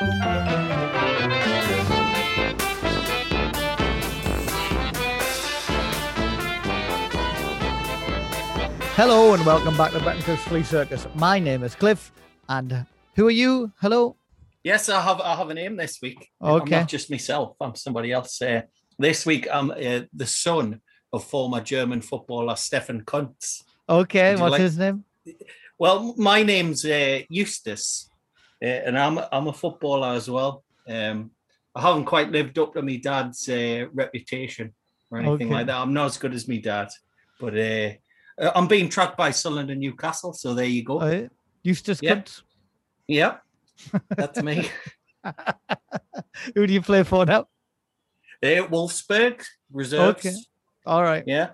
Hello and welcome back to Brett and Cliff's Flea Circus. My name is Cliff, and who are you? Hello. Yes, I have I have a name this week. Okay. I'm not just myself. I'm somebody else. Uh, this week, I'm uh, the son of former German footballer Stefan Kuntz. Okay, what's like- his name? Well, my name's uh, Eustace, and I'm I'm a footballer as well. Um, I haven't quite lived up to my dad's uh, reputation or anything Okay. like that. I'm not as good as my dad, but uh, uh, I'm being tracked by Sunderland and Newcastle. So there you go. Oh, yeah. Eustace Yeah. Kuntz. Yep, that's me. Who do you play for now? Uh, Wolfsburg reserves. Okay. All right. Yeah.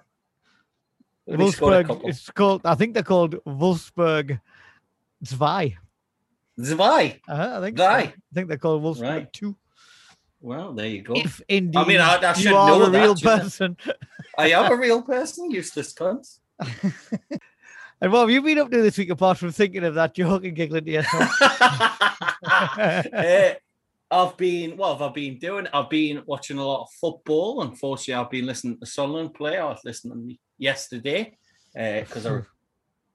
Only scored a Wolfsburg. It's called. I think they're called Wolfsburg Zwei. Zwei. Uh, I think. so. I think they're called Wolfsburg Right. Two. Well, there you go. If indeed mean, I- I should you are know a that, real person. I am a real person, Eustace Cunt. And what have you been up to this week apart from thinking of that joke and giggling to yourself? Eh, I've been, what have I been doing? I've been watching a lot of football. Unfortunately, I've been listening to Sunderland play. I was listening yesterday because I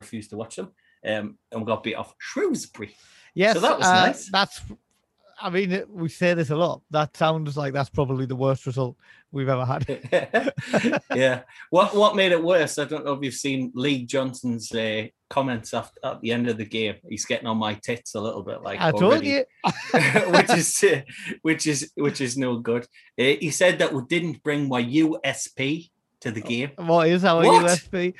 refused to watch them. Um, and got beat off Shrewsbury. Yes, so that was uh, nice. That's. I mean, we say this a lot. That sounds like that's probably the worst result we've ever had. yeah. What what made it worse? I don't know if you've seen Lee Johnson's uh, comments after, at the end of the game. He's getting on my tits a little bit. Like I told already. you. which is uh, which is which is no good. Uh, he said that we didn't bring my USP to the game. What is our What? USP?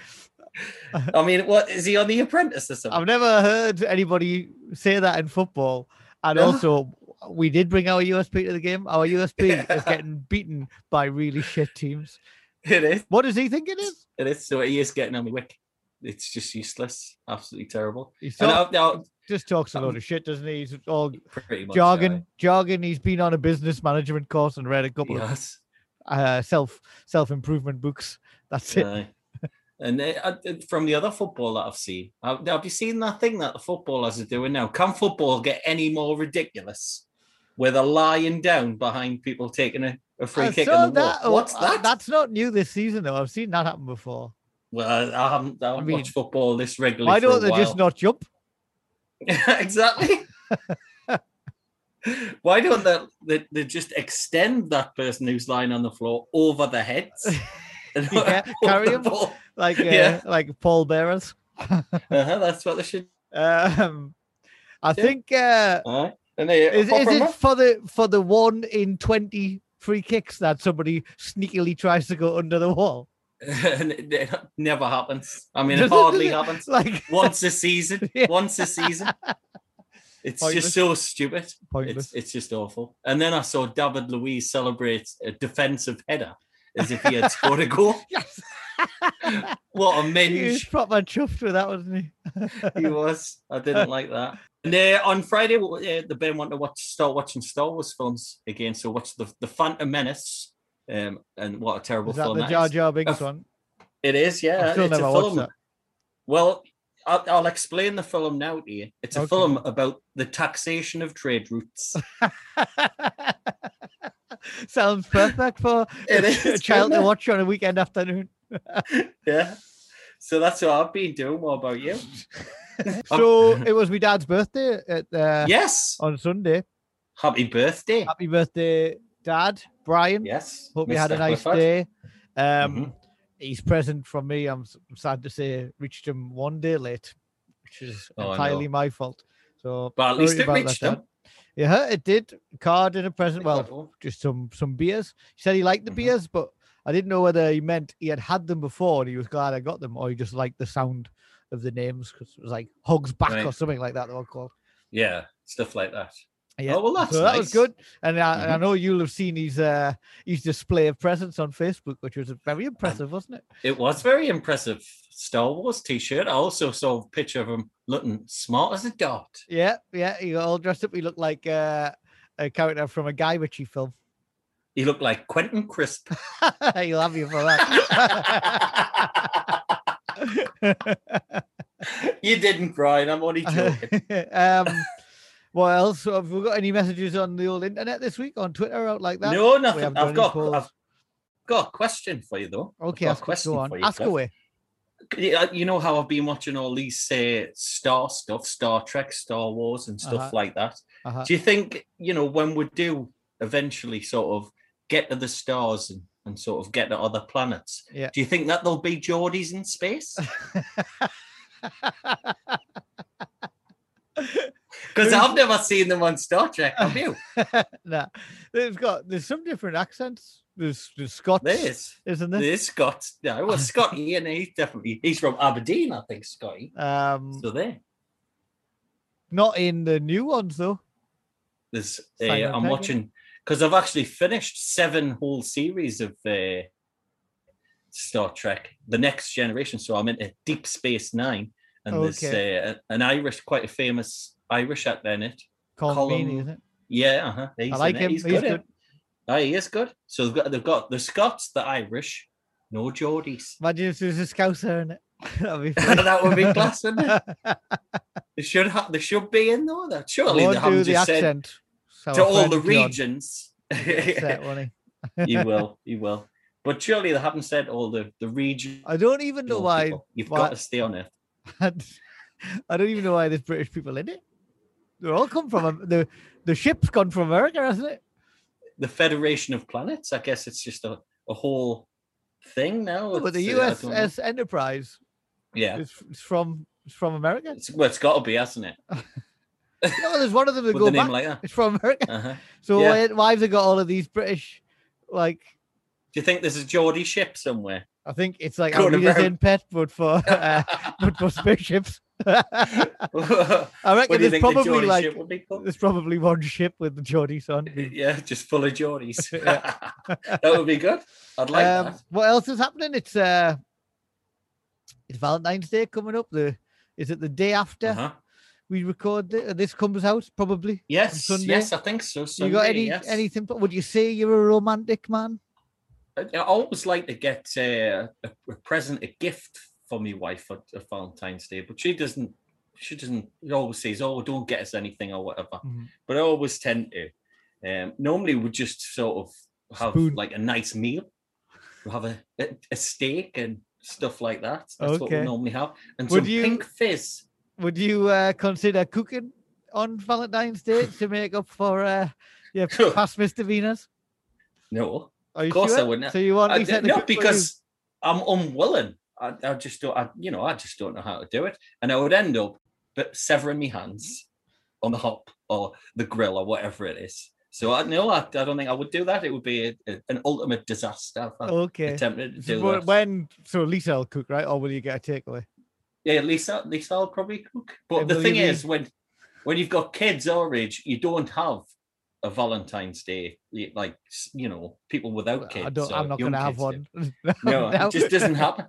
I mean, what is he on The Apprentice or something? I've never heard anybody say that in football. And No? also, we did bring our USP to the game. Our USP is getting beaten by really shit teams. It is. What does he think it is? It is. So he is getting on my wick. It's just useless. Absolutely terrible. He And talk- just talks a load of shit, doesn't he? He's all much jargon, jargon. He's been on a business management course and read a couple yes. of uh, self self improvement books. That's it. Aye. And uh, from the other football that I've seen, have, you seen that thing that the footballers are doing now? Can football get any more ridiculous? Where they're lying down behind people taking a, a free I kick in the wall. that. Oh, What's uh, that? That's not new this season, though. I've seen that happen before. Well, I haven't, I haven't mean, watched football this regularly. Why don't they just not jump? exactly. Why don't they, they, they just extend that person who's lying on the floor over their heads? Yeah, carry him. Like uh, Yeah. like pallbearers. Uh-huh, that's what they should. Um, I Yeah. think uh, All right. And they, is, is it for the for the one in twenty free kicks that somebody sneakily tries to go under the wall? and it, never happens. I mean, it it- hardly happens. Like Once a season. Yeah. Once a season. It's Pointless. just so stupid. Pointless. It's, it's just awful. And then I saw David Luiz celebrate a defensive header as if he had scored a goal. yes, What a he was minge proper chuffed with that, wasn't he? he was. I didn't like that. And uh, on Friday, uh, the Ben want to watch, start watching Star Wars films again. So watch the the Phantom Menace. Um, and what a terrible Is that film the that Jar. Jar Binks Uh, one? It is, yeah. It's a film. Well, I'll, I'll explain the film now to you. It's a Okay. film about the taxation of trade routes. Sounds perfect for a, is, a child to watch on a weekend afternoon. yeah. so that's what I've been doing. What about you? So it was my dad's birthday at uh, yes. on Sunday. Happy birthday. Happy birthday, Dad, Brian. Yes. Hope you had a nice Clifford. day. Um, Mhm. His present from me, I'm s- sad to say, reached him one day late, which is Oh, entirely my fault. So, But at least it that, reached him. Yeah, it did. Card and a present. Well, just some some beers. He said he liked the Mhm. beers, but I didn't know whether he meant he had had them before and he was glad I got them, or he just liked the sound of the names because it was like Hugs Back or something like that. They were called. yeah, stuff like that. Yeah. Oh, well, that's so that was good. And I, and I know you'll have seen his uh his display of presents on Facebook, which was very impressive, wasn't it? It was very impressive Star Wars t-shirt. I also saw a picture of him looking smart as a dot. Yeah, yeah. He got all dressed up. He looked like uh, a character from a Guy Ritchie film. He looked like Quentin Crisp. He'll have you for that. you didn't, Brian. I'm only joking. um, what else? Have we got any messages on the old internet this week on Twitter out like that? no, nothing. I've got, polls. I've got a question for you though. Okay, ask, question go on. for you, Ask Cliff. away. You know how I've been watching all these say Star stuff, Star Trek, Star Wars, and stuff Uh-huh. like that. Uh-huh. Do you think you know when we do eventually sort of get to the stars and, and sort of get to other planets? Yeah. Do you think that there'll be Geordies in space? Because I've never seen them on Star Trek. Have you? nah, they've got there's some different accents. There's there's Scots, There's isn't there? there's Scott. No, well, Scotty, and he's definitely he's from Aberdeen, I think. Scotty. Um, So there. not in the new ones though. There's uh, I'm watching because I've actually finished seven whole series of uh, Star Trek: The Next Generation. So I'm into Deep Space Nine, and there's uh, an Irish, quite a famous Irish at Bennett. it. Colin Colin- Meaney, isn't it? Yeah, uh-huh. he's I like him. He's, He's good. good. Oh, he is good. So they've got they've got the Scots, the Irish, no Geordies. Imagine if there's a Scouser in it. That'd that would be class, wouldn't it? They should have. They should be in though. That surely they haven't the just said accent. So to all the regions. won't he? you will, you will. But surely they haven't said all the the region. I don't even know why. You've why- got to stay on it. I don't even know why there's British people in it. They all come from the the ship's gone from America, hasn't it? The Federation of Planets. I guess it's just a, a whole thing now. No, but the It's, uh, I don't know. USS Enterprise Yeah, is is from is from America. it's, well, it's got to be, hasn't it? No, there's one of them that go the back. like that. It's from America. Uh-huh. So Yeah. why, why have they got all of these British? Like, Do you think there's a Geordie ship somewhere? I think it's like Going a reader's about. in pet, but for uh, but for spaceships. I reckon there's think the probably like ship would be called? there's probably one ship with the Geordies on. Yeah, just full of Geordies. That would be good. I'd like um, that. what else is happening? It's uh, it's Valentine's Day coming up. The is it the day after Uh-huh. we record thi- uh, this comes out? Probably. Yes, yes, I think so. Sunday, you got any yes. anything? Would you say you're a romantic man? I always like to get uh, a, a present, a gift for my wife at, Valentine's Day, but she doesn't. She doesn't. She always says, "Oh, don't get us anything or whatever." Mhm. But I always tend to. Um, normally, we just sort of have Spoon. like a nice meal. We have a, a, a steak and stuff like that. That's what we normally have, and Would some you- pink fizz. Would you uh, consider cooking on Valentine's Day to make up for uh, your past misdemeanors? No, of course sure? I wouldn't. So you want I, no, because I'm unwilling. I, I just don't. I, you know, I just don't know how to do it, and I would end up but severing my hands on the hop or the grill or whatever it is. So I no, I, I don't think I would do that. It would be a, a- an ultimate disaster. If I okay. attempted to do wh- that. when so Lisa will cook, right? Or will you get a takeaway? Yeah, Lisa, Lisa will probably cook. But And the thing you is, when when you've got kids our age, you don't have a Valentine's Day like you know people without kids. I don't, I'm not going to have one. No, No. it just doesn't happen.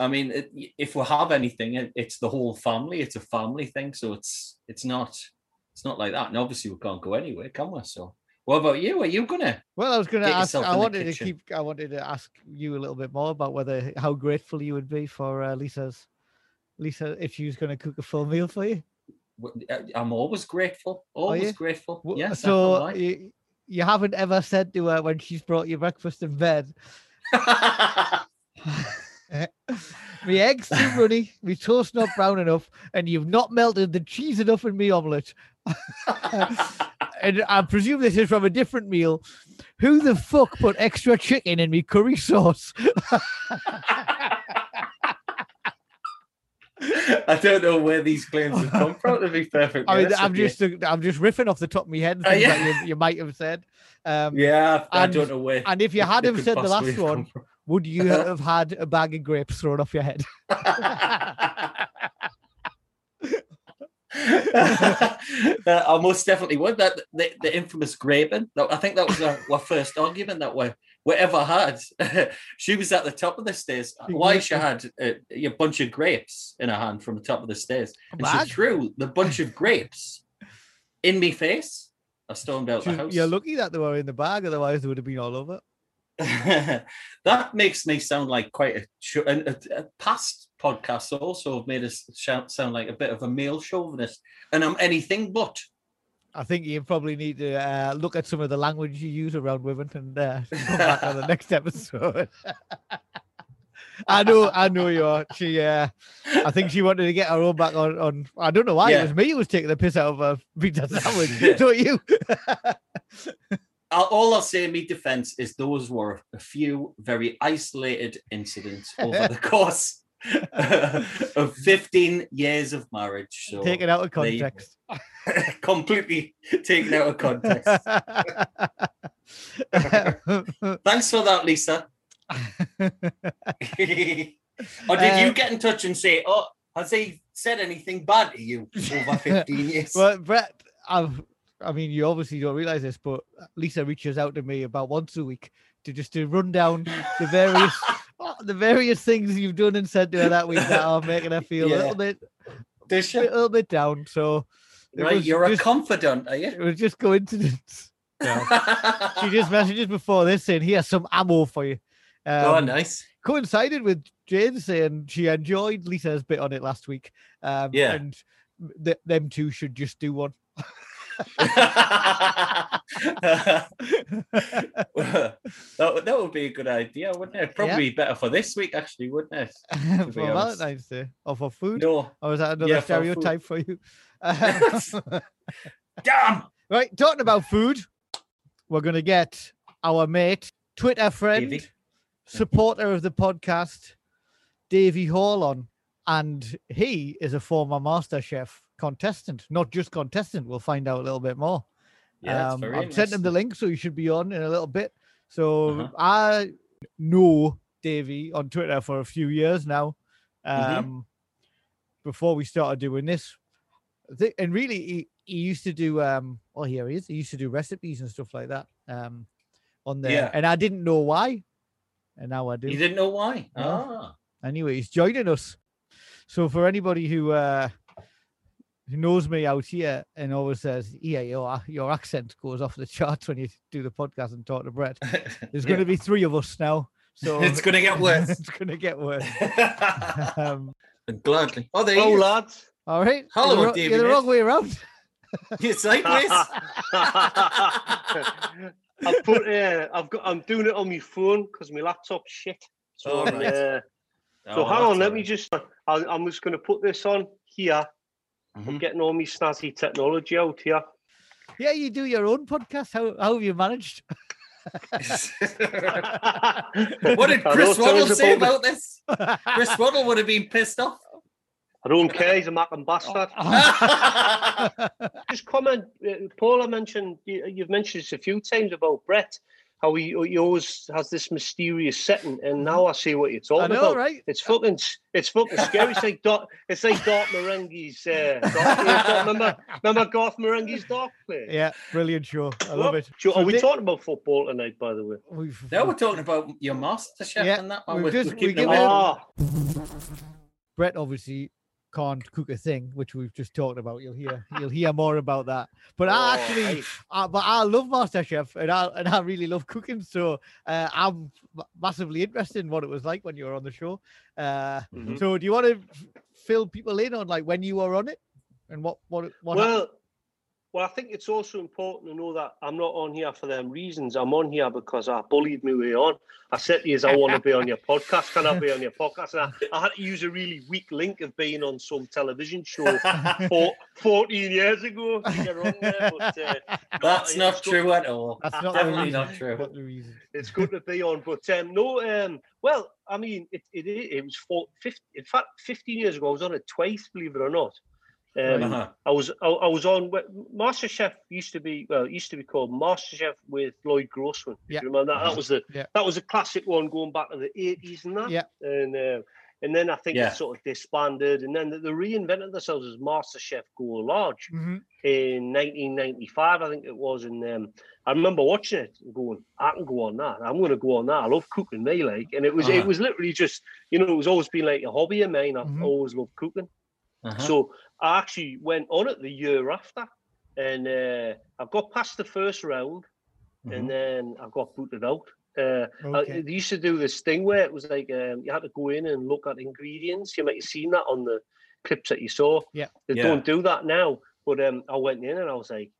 I mean, it, if we have anything, it, it's the whole family. It's a family thing, so it's it's not it's not like that. And obviously, we can't go anywhere, can we? So, what about you? Are you gonna? Well, I was going to ask. I wanted to keep. I wanted to ask you a little bit more about whether how grateful you would be for uh, Lisa's. Lisa, if she was going to cook a full meal for you. I- uh, I'm always grateful. Always grateful. W- Yes. So you, you haven't ever said to her when she's brought you breakfast in bed, My eggs too runny, my toast not brown enough, and you've not melted the cheese enough in my omelette. and I presume this is from a different meal. Who the fuck put extra chicken in me curry sauce? I don't know where these claims have come from. To be perfect, I mean, I'm just I'm just riffing off the top of my head things yeah. that you, you might have said. Um, yeah. I and- don't know where. And if you had have said the last one, from. would you have had a bag of grapes thrown off your head? Uh, I most definitely would. That the, the infamous graping. I think that was our, our first argument that we we ever had. she was at the top of the stairs. Why she had uh, a, a bunch of grapes in her hand from the top of the stairs, and she threw the bunch of grapes in me face. I stormed out the house. You're lucky that they were in the bag, otherwise they would have been all over. that makes me sound like quite a, a, a uh, uh, past podcasts also have made us sound like a bit of a male chauvinist, and I'm anything but. I think you probably need to uh, look at some of the language you use around women and uh, come back on the next episode. I know, I know you are. She, uh, I think she wanted to get her own back on. on I don't know why Yeah. it was me who was taking the piss out of a pizza sandwich. don't you? All I'll say in my defense is those were a few very isolated incidents over the course of 15 years of marriage. So Taken out of context. completely taken out of context. Thanks for that, Lisa. or did Uh, you get in touch and say, "Oh, has he said anything bad to you over 15 years?" well, Brett, I've, I mean, you obviously don't realize this, but Lisa reaches out to me about once a week to just to run down the various the various things you've done and said to her that week that are making her feel a little bit Does a little bit down. So Right, you're a just- confidant, are you? it was just coincidence. she just messages before this saying, "Here's some ammo for you." oh, Um, nice. coincided with Jane saying she enjoyed Lisa's bit on it last week. Um, Yeah. and th- them two should just do one. That, would- that would be a good idea, wouldn't it? Probably better for this week, actually, wouldn't it? for. Valentine's Day or for food. No. Or was that another Yeah, stereotype for you? Um, Damn! right, talking about food, we're going to get our mate, Twitter friend, Davey. supporter of the podcast, Davey Hall on. And he is a former MasterChef contestant, not just contestant. We'll find out a little bit more. Yeah, Um, I've sent him the link, so you should be on in a little bit. So Uh-huh. I know Davey on Twitter for a few years now. Mhm. Um, Before we started doing this, and really, he, he used to do. Um, oh, here he is. He used to do recipes and stuff like that. Um, on there, Yeah. and I didn't know why, and now I do. You didn't know why? No. Ah. Anyway, he's joining us. So for anybody who uh who knows me out here and always says, "Yeah, your your accent goes off the charts when you do the podcast and talk to Brett," there's going to be three of us now. So It's gonna get worse. it's going to get worse. Um, Gladly. Oh, there Hello, you go. lads. all right. Hello, you're, the wrong- David. You're the wrong way around. You're sideways. I've put. Uh, I've got. I'm doing it on my phone because my laptop's shit. So, Oh, right. uh, Oh, so hang on. that's Let all me just. I, I'm just going to put this on here. I'm Mhm. getting all my snazzy technology out here. Yeah, you do your own podcast. How how have you managed? what did Chris know, Waddle say about about this? Chris Waddle would have been pissed off. I don't care. He's a macking bastard. Just comment. Uh, Paula mentioned. You, you've mentioned this a few times about Brett. How he, he always has this mysterious setting, and now I see what you're I talking know, about. right? It's fucking, it's fucking scary. It's like Dot, it's like Garth Marenghi's. Uh, Garth, remember, remember Garth Marenghi's dark play. Yeah, brilliant show. I love it. Sure, are we Di- talking about football tonight? By the way. we've- Now we're talking about your master chef Yeah, and that one. we've We're, just- we're we keeping give away. it- Ah, Brett obviously can't cook a thing, which we've just talked about. You'll hear you'll hear more about that. But I Oh, actually, right. uh, but I love MasterChef and I and I really love cooking. So uh, I'm massively interested in what it was like when you were on the show. Uh, Mhm. So do you want to fill people in on like when you were on it and what what what? happened? Well, Well, I think it's also important to know that I'm not on here for them reasons. I'm on here because I bullied my way on. I said to you, I want to be on your podcast. Can I be on your podcast? And I, I had to use a really weak link of being on some television show for 14 years ago to get on there. But, uh, That's not it's good- true at all. That's not Definitely the not true. Not the reason. It's good to be on. But um, no, um, well, I mean, it, it, it was four, 50, in fact, 15 years ago, I was on it twice, believe it or not. Um, Uh-huh. I was I, I was on MasterChef used to be well it used to be called MasterChef with Lloyd Grossman. Yeah. Remember that? That was the Yeah. that was a classic one going back to the eighties and that. Yeah. And uh, and then I think Yeah. it sort of disbanded, and then they, reinvented themselves as MasterChef Go Large Mhm. in 1995, I think it was. And um, I remember watching it and going, I can go on that. I'm going to go on that. I love cooking, me like. And it was it Uh-huh. was literally just you know it was always been like a hobby of mine. I've Mhm. always loved cooking. Uh-huh. So I actually went on it the year after, and uh, I got past the first round, Mhm. and then I got booted out. Uh, I- they used to do this thing where it was like um, you had to go in and look at ingredients. You might have seen that on the clips that you saw. Yeah. They Yeah. don't do that now. But um, I went in and I was like,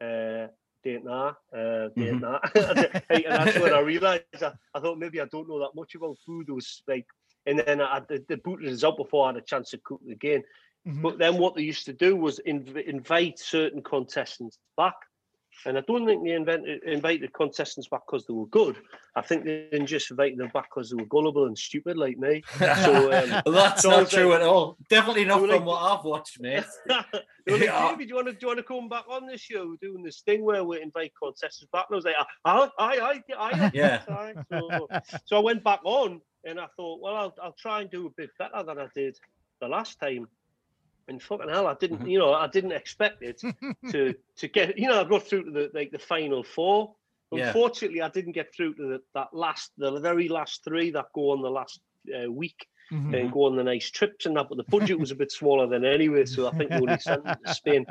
uh, didn't know, uh, didn't know. and that's when I realised I, I thought maybe I don't know that much about food. It was like, and then I, they, they booted us out before I had a chance to cook again. Mhm. But then what they used to do was inv- invite certain contestants back. And I don't think they invented, invited contestants back because they were good. I think they just invited them back because they were gullible and stupid like me. So, um, That's so not true like- at all. Definitely not from like- what I've watched, mate. they were like, Yeah. Do you want to do you want to come back on this show? We're doing this thing where we invite contestants back. And I was like, aye, aye, aye, aye. Yeah. So, so I went back on and I thought, well, I'll, I'll try and do a bit better than I did the last time. And fucking hell, I didn't, Mhm. you know, I didn't expect it to to get, you know, I got through to the like the final four. Yeah. Unfortunately, I didn't get through to the, that last, the very last three that go on the last uh, week Mhm. and go on the nice trips and that. But the budget was a bit smaller than anyway, so I think we only sent it to Spain.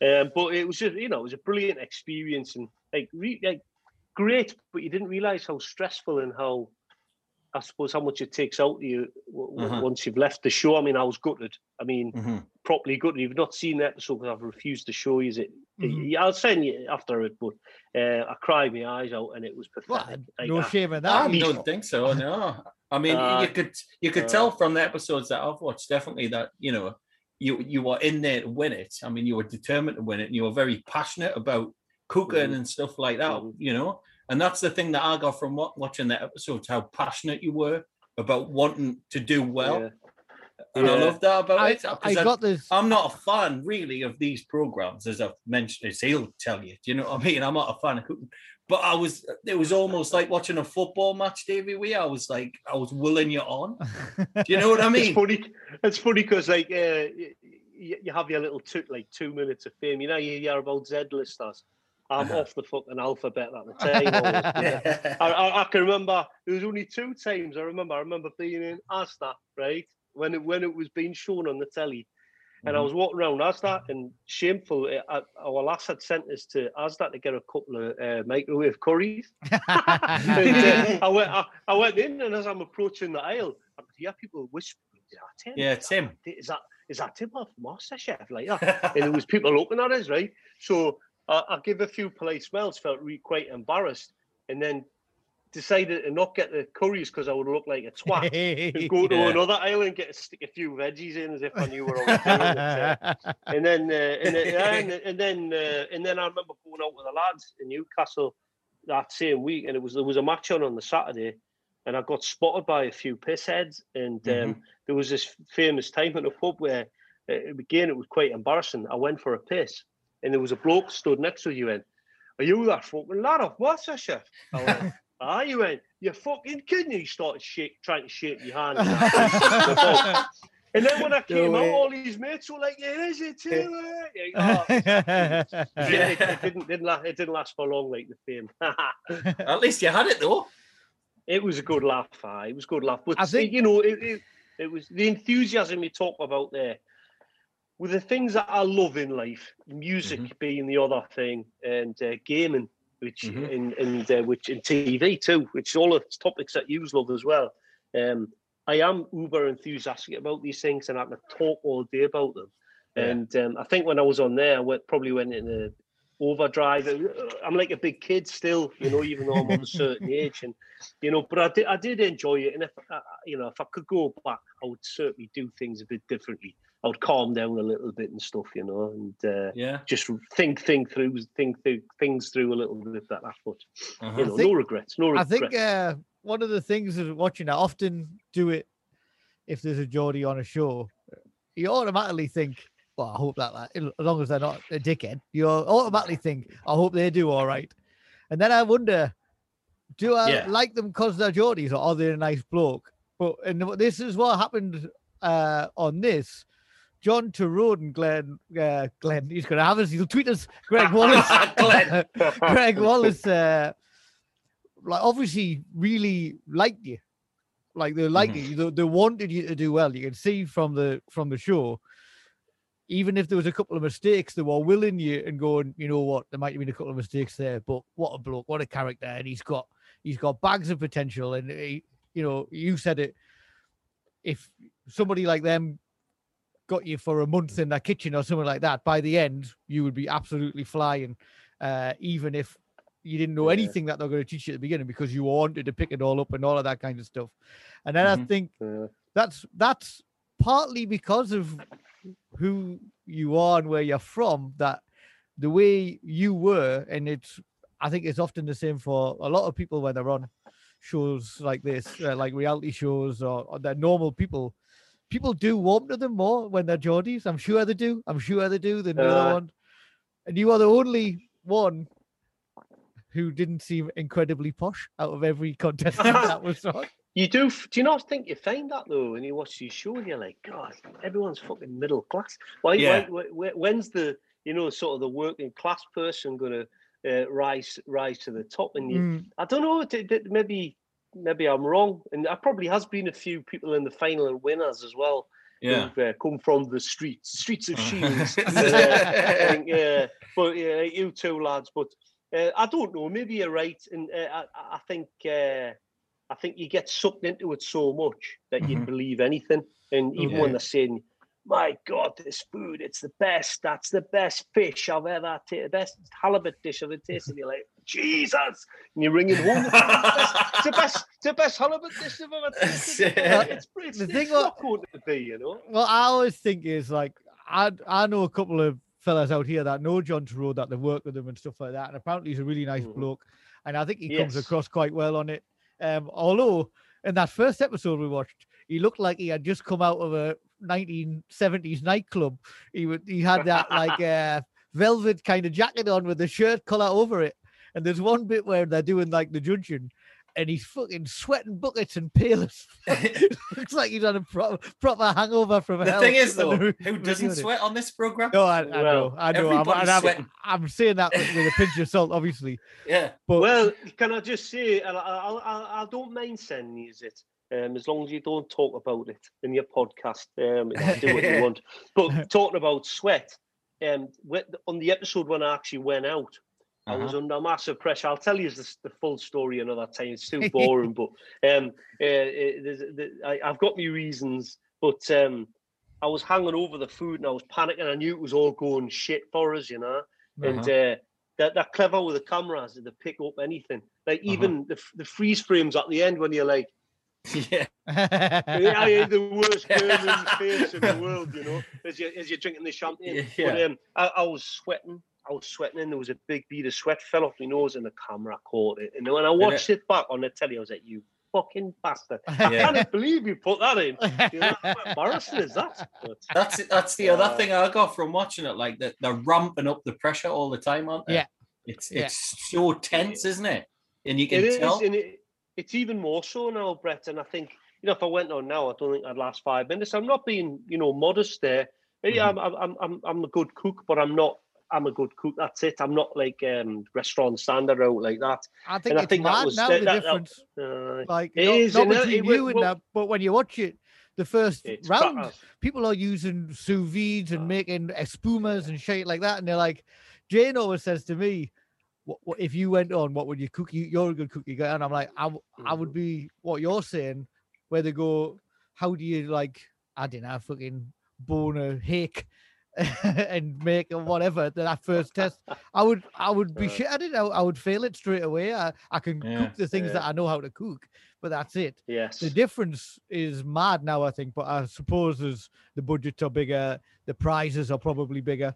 Um, but it was just, you know, it was a brilliant experience and like, re- like great. But you didn't realise how stressful and how, I suppose, how much it takes out of you w- w- Uh-huh. once you've left the show. I mean, I was gutted. I mean, Mhm. properly gutted. You've not seen the episode because I've refused to show you it. Mhm. I'll send you after it, but uh, I cried my eyes out and it was Well, pathetic. Like, no I- shame in I that. me- don't think so. No, I mean Uh, you could you could uh, tell from the episodes that I've watched definitely that you know you you were in there to win it. I mean you were determined to win it, and you were very passionate about cooking Mhm. and stuff like that. Mhm. You know, and that's the thing that I got from wa- watching that episode: how passionate you were about wanting to do well, yeah. and I Yeah. love that about I, it. 'cause I got this. I'm not a fan really of these programs, as I've mentioned, as he'll tell you. Do you know what I mean? I'm not a fan of cooking. But I was it was almost like watching a football match, Davey Wee. I was like, I was willing you on. Do you know what I mean? It's funny. It's funny because like uh, you, you have your little two, like two minutes of fame. You know, you hear about Z listers. I'm off the fucking alphabet at the table. always. I, I, I can remember there was only two times I remember. I remember being in Asda, right? When it when it was being shown on the telly. And I Mhm. was walking around Asda and shameful, uh, uh, our lass had sent us to Asda to get a couple of uh, microwave curries. And, uh, I went I, I went in and as I'm approaching the aisle, I could hear people whispering, is that him? Yeah, Tim. Is that is that Tim off MasterChef? Like that. and there was people looking at us, right? So I I give a few polite smells, felt really quite embarrassed, and then decided to not get the curries because I would look like a twat. and go to Yeah. another island and get stick a few veggies in as if I knew where I was uh, And then, uh, and then, and, then, uh, and then I remember going out with the lads in Newcastle that same week, and it was there was a match on on the Saturday, and I got spotted by a few pissheads, and um, Mhm. there was this famous time in a pub where, uh, again, it was quite embarrassing. I went for a piss, and there was a bloke stood next to you, and are you that fucking lad off MasterChef? I went, ah, you went, you fucking kidding? me?" He started shake, trying to shake your hand. and then when I came out, all these mates were like, "Yeah, is it too?" Like, oh, it, it, it didn't didn't last. It didn't last for long, like the fame. At least you had it though. it was a good laugh. aye, It was a good laugh. But I think- you know, it, it it was the enthusiasm you talk about there. With the things that I love in life, music Mm-hmm. being the other thing, and uh, gaming, which Mhm. and and uh, which in TV too, which all of the topics that you love as well. Um, I am uber enthusiastic about these things, and I can talk all day about them. Yeah. And um, I think when I was on there, I went, probably went into overdrive. Uh, I'm like a big kid still, you know, even though I'm of a certain age, and you know, but I did I did enjoy it, and if uh, you know if I could go back, I would certainly do things a bit differently. I would calm down a little bit and stuff, you know, and uh, Yeah. just think think through think through things through a little bit better. But Uh-huh. you know, think- no regrets, no regrets. I think uh, one of the things of watching, I often do it if there's a Geordie on a show. You automatically think, well, I hope that, like, as long as they're not a dickhead, you automatically think, I hope they do all right. And then I wonder, do I Yeah. like them because they're Geordies or are they a nice bloke? But and this is what happened uh, on this. John Torode and Glenn, uh, Glenn, he's going to have us. He'll tweet us. Greg Wallace. Glenn. Gregg Wallace, uh, like obviously really liked you. Like they liked you. They, they wanted you to do well. You can see from the from the show. Even if there was a couple of mistakes, they were willing you and going, you know what, there might have been a couple of mistakes there, but what a bloke, what a character, and he's got he's got bags of potential. And he, you know, you said it. If somebody like them got you for a month in their kitchen or something like that, by the end you would be absolutely flying. Uh, even if you didn't know Yeah. anything that they're going to teach you at the beginning because you wanted to pick it all up and all of that kind of stuff. And then I Mhm. think Yeah. that's that's partly because of who you are and where you're from that the way you were and it's i think it's often the same for a lot of people when they're on shows like this uh, like reality shows or, or they're normal people people do warm to them more when they're geordies i'm sure they do i'm sure they do than the other Uh. one and you are the only one who didn't seem incredibly posh out of every contestant that was on You do? Do you not think you find that though when you watch these shows? You're like, God, everyone's fucking middle class. Why? Yeah. why, why when's the you know sort of the working class person going to uh, rise rise to the top? And you, Mm. I don't know. it- it- Maybe maybe I'm wrong, and there probably has been a few people in the final and winners as well. Yeah. who've uh, come from the streets, streets of Shields. Think, yeah, but yeah, you two lads. But uh, I don't know. Maybe you're right, and uh, I, I think uh, I think you get sucked into it so much that you Mhm. believe anything. And even Yeah. when they're saying, "My God, this food, it's the best. That's the best fish I've ever tasted. The best halibut dish I've ever tasted." You're like, Jesus, and you're ringing home. it's the best. It's the best halibut dish I've ever tasted. Yeah. It's, it's, The it's thing not going to be, you know. Well, I always think is like I I know a couple of fellas out here that know John Torode that they work with him and stuff like that, and apparently he's a really nice Mhm. bloke, and I think he comes across quite well on it. Um, although in that first episode we watched, he looked like he had just come out of a 1970s nightclub. He would he had that like uh, velvet kind of jacket on with the shirt collar over it, and there's one bit where they're doing like the judging. And he's fucking sweating buckets and pale. Looks like he's on a pro- proper hangover from The hell. thing is, though, who doesn't sweat on this program? No, I, I Well, know, I know. I'm, I'm, sweating. I'm saying that with, with a pinch of salt, obviously. Yeah. But Well, can I just say, I, I, I, I don't mind sending you it, um, as long as you don't talk about it in your podcast. Um, do what you want. But talking about sweat, um, on the episode when I actually went out, I was Uh-huh. under massive pressure. I'll tell you this, the full story another time. It's too boring, but um, uh, there's, the, I, I've got my reasons. But um, I was hanging over the food and I was panicking. I knew it was all going shit for us, you know. And uh, they're, they're clever with the cameras. They pick up anything. Like even the, the freeze frames at the end when you're like, Yeah. I ain't the worst burning face in the world, you know, as you as you're drinking the champagne. Yeah. But um, I, I was sweating. I was sweating, and there was a big bead of sweat fell off my nose, and the camera caught it. And when I watched it back on the telly, I was like, "You fucking bastard! I can't believe you put that in. You know, how embarrassing is that?" But, That's it. That's the other Uh, thing I got from watching it. Like that, they're ramping up the pressure all the time, aren't they? Yeah. It's Yeah. it's so tense, isn't it? And you can it is, tell. and it, it's even more so now, Brett. And I think you know, if I went on now, I don't think I'd last five minutes. I'm not being, you know, modest there. Maybe Mhm. I'm, I'm, I'm, I'm a good cook, but I'm not. I'm a good cook. That's it. I'm not like um, restaurant standard out like that. I think And I it's think that was- now that- the that- difference. Uh, Like It not, is, not and it- between it you and that, but when you watch it, the first round, people are using sous vides and making espumas and shit like that, and they're like, Jane always says to me, what, what, if you went on, what would you cook? You, you're a good cook, you go. And I'm like, I, I would mm. be what you're saying, where they go, how do you like, I don't know, fucking bone a hake and make or whatever that first test, I would I would be uh. shit at it. I, I would fail it straight away. I, I can Yeah, cook the things yeah. that I know how to cook, but that's it. Yes. The difference is mad now, I think. But I suppose as the budgets are bigger, the prizes are probably bigger.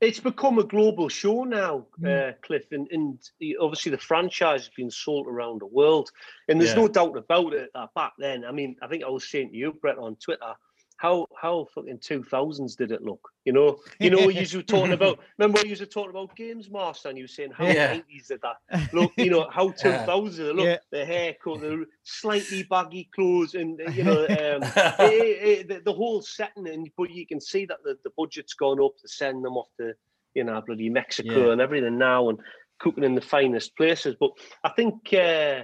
It's become a global show now, Mm. uh, Cliff, and, and the- obviously the franchise has been sold around the world. And there's Yeah. no doubt about it back then, I mean, I think I was saying to you, Brett, on Twitter, how how fucking two thousands did it look? You know, you know, you were talking about. Remember, you were talking about Games Master, and you were saying how Yeah. nineties did that look? You know, how two Yeah. look? Yeah. The haircut, the slightly baggy clothes, and you know, um, it- it- it- the, the whole setting. And but you can see that the, the budget's gone up to send them off to you know bloody Mexico Yeah. and everything now, and cooking in the finest places. But I think. Uh,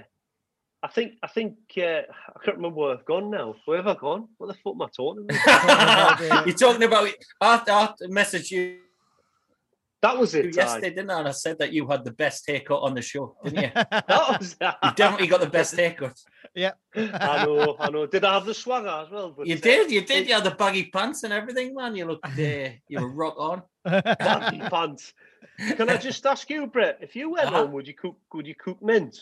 I think I think uh, I can't remember where I've gone now. Where have I gone? What the fuck am I talking about? You're talking about after after message you That was it. yesterday, aye. didn't I? And I said that you had the best haircut on the show, didn't you? That was You definitely got the best haircut. yeah. I know, I know. Did I have the swagger as well? But, You uh, did, you did. it- You had the baggy pants and everything, man. You looked, uh, you were rock on. baggy pants. Can I just ask you, Brett, if you went Uh-huh. home, would you cook? Would you cook mint?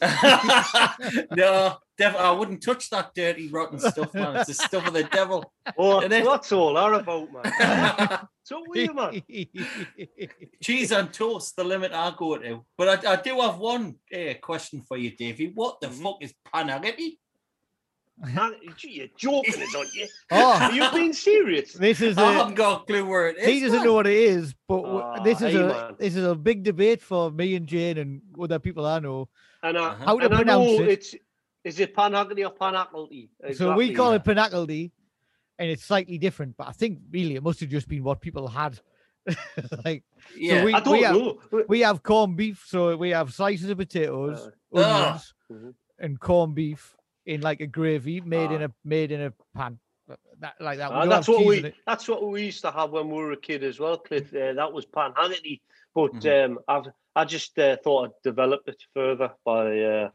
no, def- I wouldn't touch that dirty, rotten stuff, man. It's the stuff of the devil. Oh, It is. that's all that about, man. so weird, man. Cheese on toast, the limit I go to. But I, I do have one uh, question for you, Davey. What the Mhm. fuck is panagity? Man, You're joking, is aren't you? oh, Are you being serious? this is I a, haven't got a clue where it is. he doesn't man. know what it is, but w- Ah, this is hey, a man. this is a big debate for me and Jane and other people I know. And I, Uh-huh. How to and I pronounce know it. it's is it panhagley or panaclety? So we call yeah. it pinacledy, and it's slightly different. But I think really it must have just been what people had. like Yeah. we- I don't have- know. we have corned beef, so we have slices of potatoes, Uh, onions, Mhm. and corned beef in like a gravy made in Ah. a made in a pan. That, like that. We Uh, that's what we that's what we used to have when we were a kid as well, Cliff. Uh, that was pan Hannity. But Mhm. um, I've I just uh, thought I'd develop it further by uh,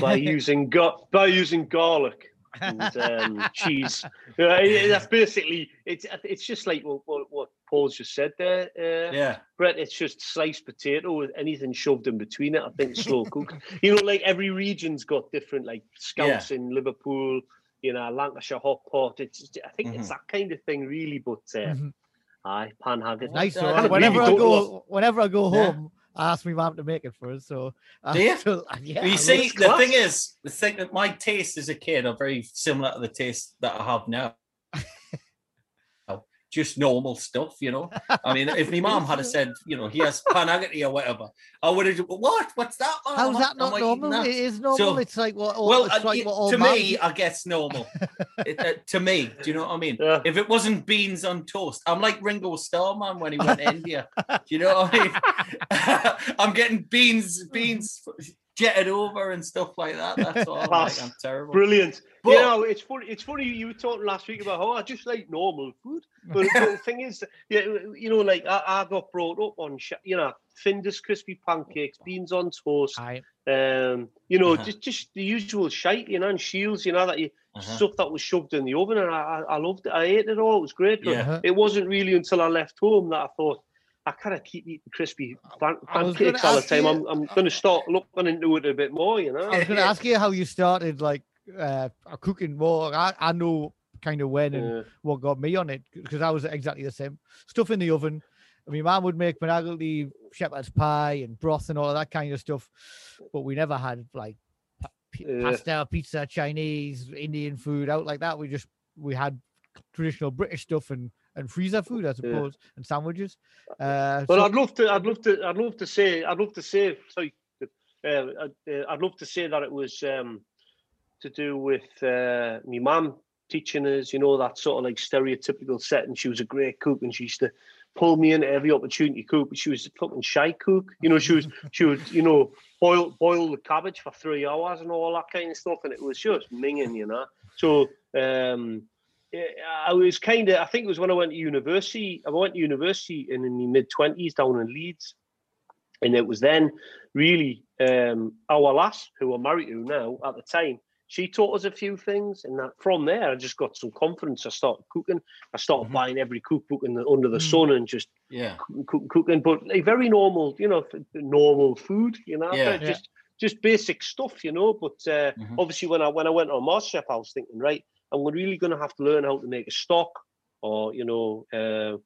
by using gar- by using garlic and um, cheese. Yeah, that's basically it's it's just like what, what, what Paul's just said there, uh, Yeah. Brett. It's just sliced potato with anything shoved in between it. I think slow cooked. you know, like every region's got different like scouse in Liverpool. You know, Lancashire hot pot. It's I think it's Mhm. that kind of thing, really. But uh, Mhm. aye, panhaggis. Nice. I So kinda whenever really I go, love- whenever I go home, I ask my mum to make it for us. So, uh, you? so, yeah, you see, the class. thing is, the thing that my taste as a kid are very similar to the taste that I have now. Just normal stuff, you know. I mean, if my mom had have said, you know, he has panagity or whatever, I would have. What? What's that? man? How's that not normal? that?" It is normal. So- it's like what. All, Well, it's like what all to man me. I guess normal. It- uh, to me, do you know what I mean? Yeah. If it wasn't beans on toast, I'm like Ringo Starr, man, when he went to India. Do you know what I mean? I'm getting beans, beans jetted over and stuff like that. That's all. I'm, like, I'm terrible. Brilliant. But- you know, it's funny. It's funny. You were talking last week about how I just like normal food, but the thing is, yeah, you know, like I, I got brought up on, you know, Findus crispy pancakes, beans on toast, Aye. um, you know, Uh-huh. just just the usual shite, you know, and shields, you know, that you, Uh-huh. stuff that was shoved in the oven, and I, I I loved it. I ate it all. It was great. But Yeah. It wasn't really until I left home that I thought. I kind of keep eating crispy pan- I was gonna pancakes all the time. you- I'm, I'm going to start looking into it a bit more, you know. I was going to ask you how you started, like uh, cooking more. I, I know kind of when and what got me on it because I was exactly the same. Stuff in the oven. I mean, mum would make Penagly shepherd's pie and broth and all of that kind of stuff, but we never had like p- Yeah. pasta, pizza, Chinese, Indian food out like that. We just we had traditional British stuff and and freezer food, I suppose, and sandwiches. Uh, Well, so- I'd love to. I'd love to. I'd love to say. I'd love to say. Sorry, uh, I'd, uh, I'd love to say that it was um, to do with uh, my mum teaching us. You know that sort of like stereotypical setting. She was a great cook, and she used to pull me into every opportunity cook. But she was a fucking shy cook. You know, she was. She would. You know, boil boil the cabbage for three hours and all that kind of stuff, and it was just minging. You know. So. um yeah, I was kind of. I think it was when I went to university. I went to university in, in my mid twenties down in Leeds, and it was then really um, our lass, who I'm married to now at the time. she taught us a few things, and that from there I just got some confidence. I started cooking. I started Mhm. buying every cookbook in the, under the Mm. sun and just Yeah. cooking, cooking, cooking. But a very normal, you know, normal food. You know, Yeah. but just just basic stuff. You know, but uh, Mhm. obviously when I when I went on MasterChef, I was thinking, right, I'm really going to have to learn how to make a stock, or you know, uh,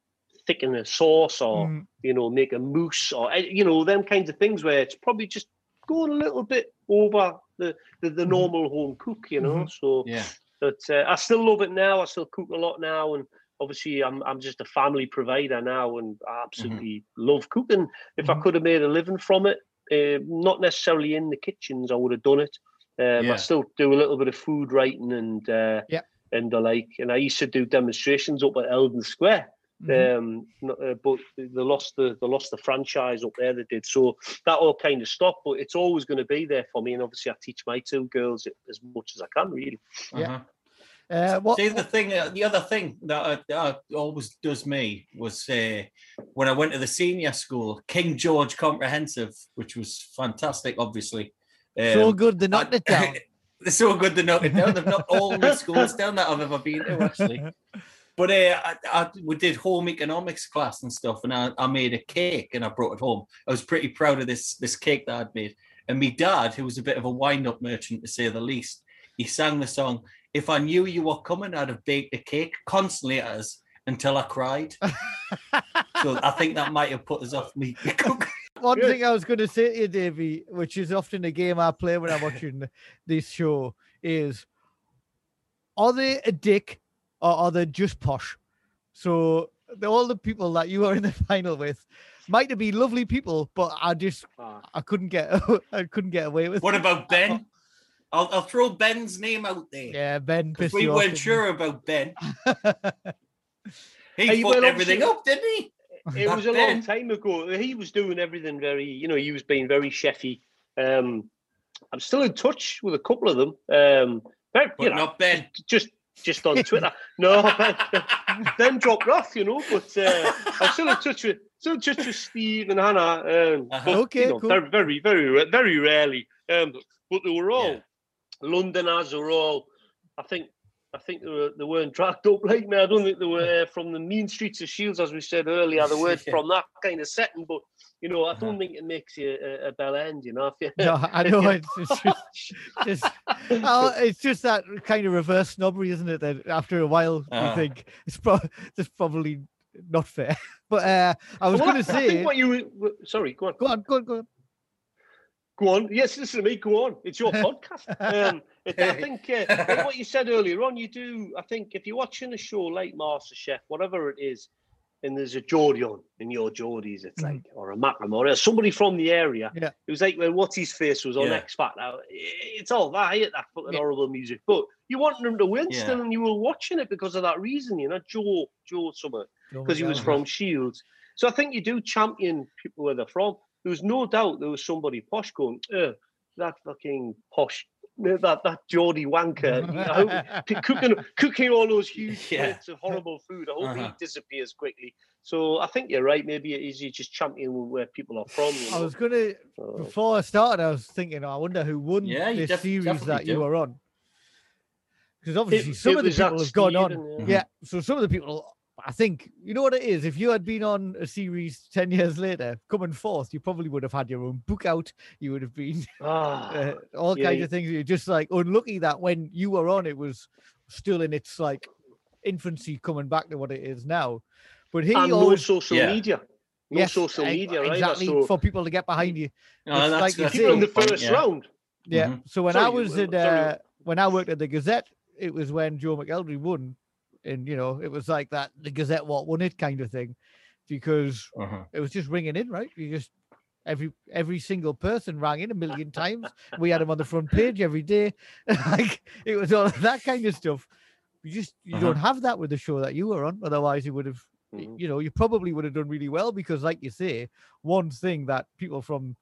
thicken a sauce, or Mm, you know, make a mousse, or eh, you know, them kinds of things where it's probably just going a little bit over the the, the Mhm. normal home cook. You know, so Yeah. but uh, I still love it now. I still cook a lot now, and obviously I'm I'm just a family provider now, and I absolutely love cooking. If I Mhm. could have made a living from it, uh, not necessarily in the kitchens, I would have done it. Um, Yeah. I still do a little bit of food writing and uh, Yeah. and the like. And I used to do demonstrations up at Eldon Square. mhm. Um, n- uh, but they lost the they lost the franchise up there. They did so that all kind of stopped. But it's always going to be there for me. And obviously, I teach my two girls as much as I can. Really, Yeah. Uh-huh. Uh, what, See the thing, uh, the other thing that uh, always does me was uh, when I went to the senior school, King George Comprehensive, which was fantastic, obviously. So Um, good they knocked it down. They're so good they knocked it down. They've knocked all the schools down that I've ever been to, actually. But uh, I, I, we did home economics class and stuff, and I, I made a cake and I brought it home. I was pretty proud of this this cake that I'd made. And my dad, who was a bit of a wind-up merchant to say the least, he sang the song "If I Knew You Were Coming, I'd Have Baked a Cake" constantly at us until I cried. so I think that might have put us off me cooking. One Good. thing I was going to say to you, Davey, which is often a game I play when I'm watching this show, is are they a dick or are they just posh? So the, all the people that you are in the final with might have been lovely people, but I just Ah. I couldn't get I couldn't get away with. What it. about Ben? I'll, I'll throw Ben's name out there. Yeah, Ben. we weren't sure about Ben. He Hey, fucked everything up, didn't he? It was a long time ago. He was doing everything very, you know, he was being very chefy. Um, I'm still in touch with a couple of them. Um, very, But you know, not Ben. just just on Twitter. no, Ben, Ben dropped off, you know. But uh, I'm still in touch with still in touch with Steve and Hannah. Um, Uh-huh. but, Okay, you know, cool. very, very, very, very rarely. Um, but, but they were all Yeah. Londoners. Were all. I think. I think they, were, they weren't dragged up like me. I don't think they were uh, from the mean streets of Shields, as we said earlier. They weren't Yeah. from that kind of setting. But you know, I don't Uh-huh. think it makes you a, a bell end. You know, if you, No, I know Yeah. it's, it's just, just oh, it's just that kind of reverse snobbery, isn't it? That after a while you Uh. think it's pro- it's probably not fair. But uh, I was Well, going to say, I think say, what you were- sorry, go on. go on, go on, go on. Go on. Yes, listen to me. Go on. It's your podcast. Um, it- I think uh, what you said earlier on, you do. I think if you're watching a show like Master Chef, whatever it is, and there's a Geordie on, and your Geordies, it's Mhm. like, or a Mackem, or somebody from the area. Yeah. It was like when what's his face was on Yeah. X Factor. It's all that. I hate that fucking Yeah. horrible music. But you want them to win Yeah. still, and you were watching it because of that reason. You know, Joe, Joe, somewhere because he was from Shields. So I think you do champion people where they're from. There was no doubt there was somebody posh going, "Uh, that fucking posh, that that Geordie wanker, I hope- cooking cooking all those huge Yeah. plates of horrible food. I hope Uh-huh. he disappears quickly." So I think you're right. Maybe it is you just champion where people are from. I know. was going to So- before I started, I was thinking, I wonder who won Yeah, this def- series definitely that you were on. Because obviously, It- some it of the was people have gone on. Stephen, Yeah. So some of the people, I think, you know what it is. If you had been on a series ten years later, coming fourth, you probably would have had your own book out. You would have been Ah, uh, all Yeah, kinds you- of things. You're just like unlucky that when you were on, it was still in its like infancy, coming back to what it is now. But he and no always, social Yeah. media. No yes, social ex- media, right? Exactly So for people to get behind you. No, It's that's, like that's say- people in the point, first yeah. round. Yeah. Mhm. So when Sorry, I was at uh, when I worked at the Gazette, it was when Joe McElderry won, and you know it was like that the Gazette what won it kind of thing, because Uh-huh. it was just ringing in right. You just every every single person rang in a million times. We had them on the front page every day, like it was all that kind of stuff. You just you don't have that with the show that you were on. Otherwise, you would have Mhm. you know, you probably would have done really well because, like you say, one thing that people from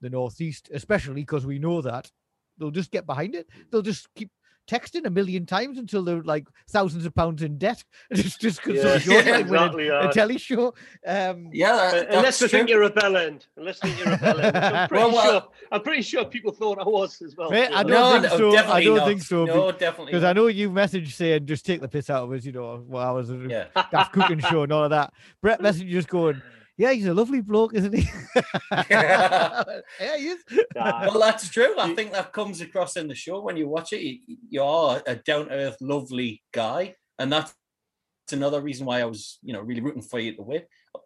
the northeast, especially because we know that, they'll just get behind it. They'll just keep texting a million times until they're like thousands of pounds in debt. It's just because Yeah, of Sean, yeah, like, winning exactly, a yeah. telly show. Um, Yeah, Uh, that- unless that's they think you're a bell end. Unless they think you're a bell end. I'm pretty Well, well- sure. I'm pretty sure people thought I was as well. Mate, I don't no, think no, so. I don't not. think so, No, definitely. Because I know you messaged saying just take the piss out of us, you know, while I was a Yeah. daft cooking show and all of that. Brett messaged just going, Yeah, he's a lovely bloke, isn't he? yeah, he is. Well, that's true. I think that comes across in the show when you watch it. You, you are a down to earth, lovely guy, and that's another reason why I was, you know, really rooting for you to win.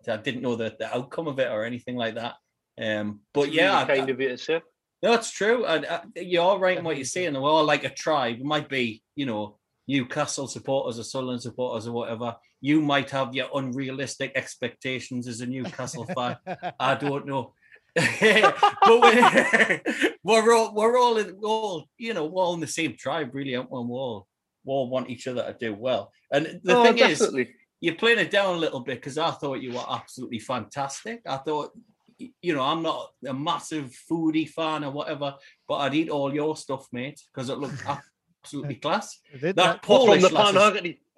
I didn't know the, the outcome of it or anything like that. Um, but it's yeah, really I- kind of you to say. No, it's true. And uh, you're all right in what you're saying. We're all like a tribe. It might be, you know, Newcastle supporters or Sunderland supporters or whatever. You might have your unrealistic expectations as a Newcastle fan. I don't know. but we're, we're all we're all in all you know we're all in the same tribe really aren't we? we all we all want each other to do well and the oh, thing is you're playing it down a little bit because I thought you were absolutely fantastic. I thought, you know, I'm not a massive foodie fan or whatever, but I'd eat all your stuff, mate, because it looked absolutely class. That from Polish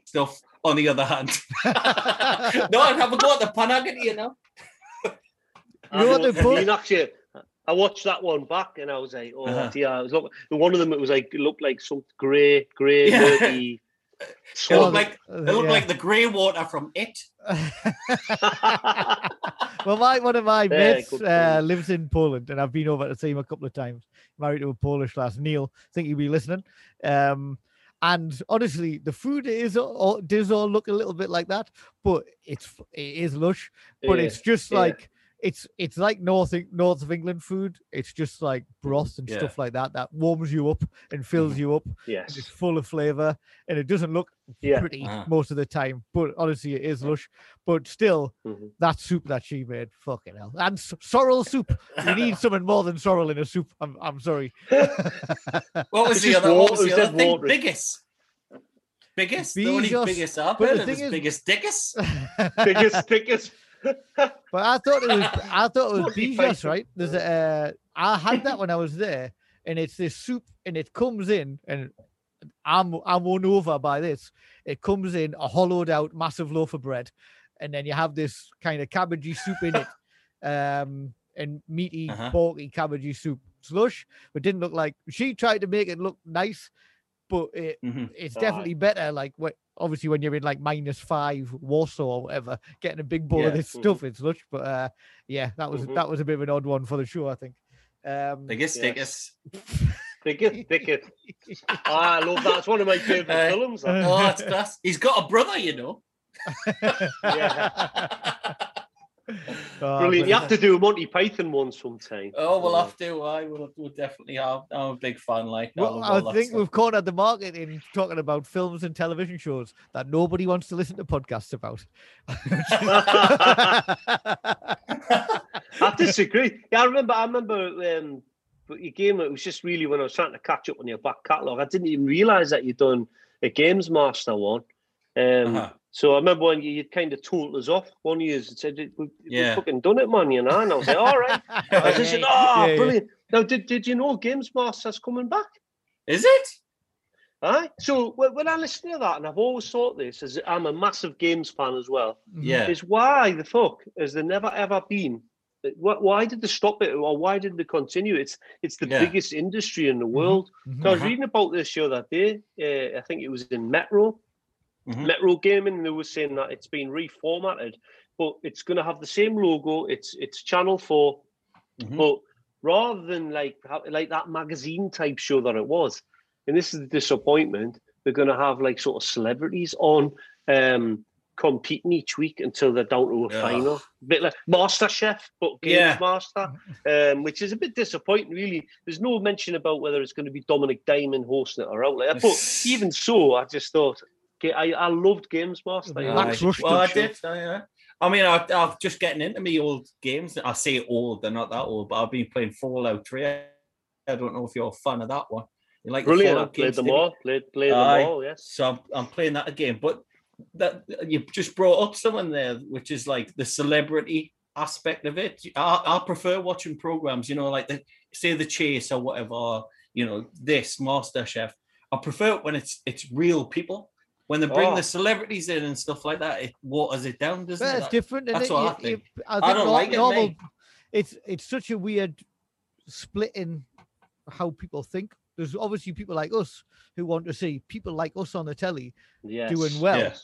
stuff, on the other hand, no, I'd have a go at the pan haggerty, you know. I You know what know- they put- mean, actually, I watched that one back and I was like, oh Uh-huh. dear. I was look, one of them. It was like it looked like some grey, grey, Yeah. dirty. It looked like it looked like the grey water from it. well, my one of my Yeah, mates uh, lives in Poland, and I've been over to see him a couple of times. Married to a Polish lass, Neil. I think you'll be listening. Um, and honestly, the food is all, does all look a little bit like that, but it's it is lush. But Yeah, it's just yeah. like it's it's like north north of England food. It's just like broth and Yeah. stuff like that that warms you up and fills you up. Yes, it's full of flavor, and it doesn't look yeah. pretty Ah. most of the time. But honestly, it is lush. But still, Mhm. that soup that she made, fucking hell, and sorrel soup. You need something more than sorrel in a soup. I'm I'm sorry. What was the other? wa- What was the other thing? watery. Biggest. Biggest. The only Biggest. biggest I've the heard of is is- Biggus Dickus. biggest, biggest. But I thought it was I thought it was Monty right? There's a uh, I had that when I was there, and it's this soup, and it comes in, and I'm I'm won over by this. It comes in a hollowed out massive loaf of bread, and then you have this kind of cabbagey soup in it, um, and meaty, Uh-huh. porky cabbagey soup. Slush, but didn't look like she tried to make it look nice, but it Mhm. it's Aye. definitely better. Like what obviously when you're in like minus five Warsaw or whatever, getting a big bowl Yeah. of this Mhm. stuff, it's lush. But uh yeah, that was Mhm. that was a bit of an odd one for the show, I think. Um Biggest Yes. dickest. Biggest, biggest. Ah, I love that. It's one of my favourite Uh, films. Oh, that's class. He's got a brother, you know. Oh, Brilliant. You have to do a Monty Python one sometime. Oh, we'll Yeah. have to. I will we'll definitely have. I'm a big fan. Like, I Well, I think stuff. we've cornered the market in talking about films and television shows that nobody wants to listen to podcasts about. I disagree. Yeah, I remember. I remember. Um, but your game. It was just really when I was trying to catch up on your back catalogue. I didn't even realise that you'd done a Games Master one. Um, Uh-huh. So I remember when you, you kind of told us off one year and said, "We- "We've Yeah. fucking done it, man," you know. And I was like, "All right." I just said, "Oh, Yeah, yeah. brilliant." Now, did, did you know Games Master's coming back? Is it? Aye. So when I listen to that, and I've always thought this, as I'm a massive games fan as well, Yeah. is why the fuck has there never ever been? Why, why did they stop it, or why did they continue? It's it's the Yeah. biggest industry in the world. So I was Uh-huh. reading about this the other day. Uh, I think it was in Metro, Mhm. Metro Gaming, and they were saying that it's been reformatted, but it's going to have the same logo. It's it's Channel 4 Mhm. but rather than like like that magazine type show that it was, and this is the disappointment, they're going to have like sort of celebrities on um competing each week until they're down to a Ugh. final. bit like Master Chef, but Games Yeah. Master, um, which is a bit disappointing, really. There's no mention about whether it's going to be Dominik Diamond hosting it or out like that. But even so, I just thought, I, I loved Games Master. Yeah, you Max it's well, I did. I, yeah. I mean, I, I'm just getting into me old games. I say old, they're not that old, but I've been playing Fallout 3. I don't know if you're a fan of that one. You like the Brilliant. I Fallout played games, them all. Played, played Aye. them all, yes. So I'm, I'm playing that again. But that you just brought up someone there, which is like the celebrity aspect of it. I, I prefer watching programs, you know, like the say the chase or whatever, or, you know, this Master Chef. I prefer it when it's it's real people. When they bring Oh. the celebrities in and stuff like that, it waters it down, doesn't But it? it's That- different. isn't that's it? what I think. you- I, I think don't nor- like it, normal. It's it's such a weird split in how people think. There's obviously people like us who want to see people like us on the telly Yes. doing well. Yeah.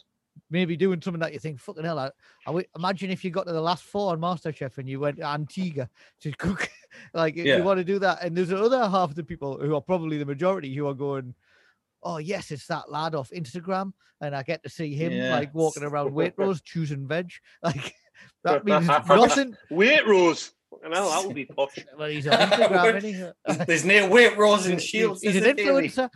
maybe doing something that you think, fucking hell, I, I imagine if you got to the last four on MasterChef and you went Antigua to cook, like Yeah. you want to do that. And there's the other half of the people who are probably the majority who are going, oh, yes, it's that lad off Instagram. And I get to see him Yeah. like walking around Waitrose choosing veg. Like that means nothing. Wait, Rose. Fucking hell, that would be posh. Well, he's on Instagram, isn't he? There's near Waitrose and shields. He's an isn't there, Davey? influencer.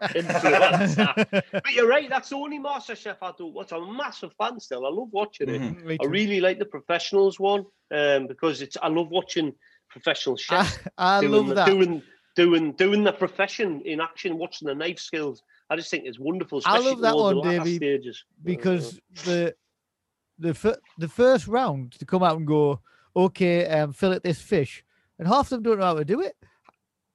Influencer. But you're right, that's the only MasterChef I do watch. I'm a massive fan still. I love watching it. Mhm. I really like the professionals one um, because it's. I love watching professional chefs I, I love the- that. doing doing doing the profession in action, watching the knife skills. I just think it's wonderful. I love that one, Davey, Stages. because the the fir- the first round to come out and go, okay, um, fillet this fish, and half of them don't know how to do it.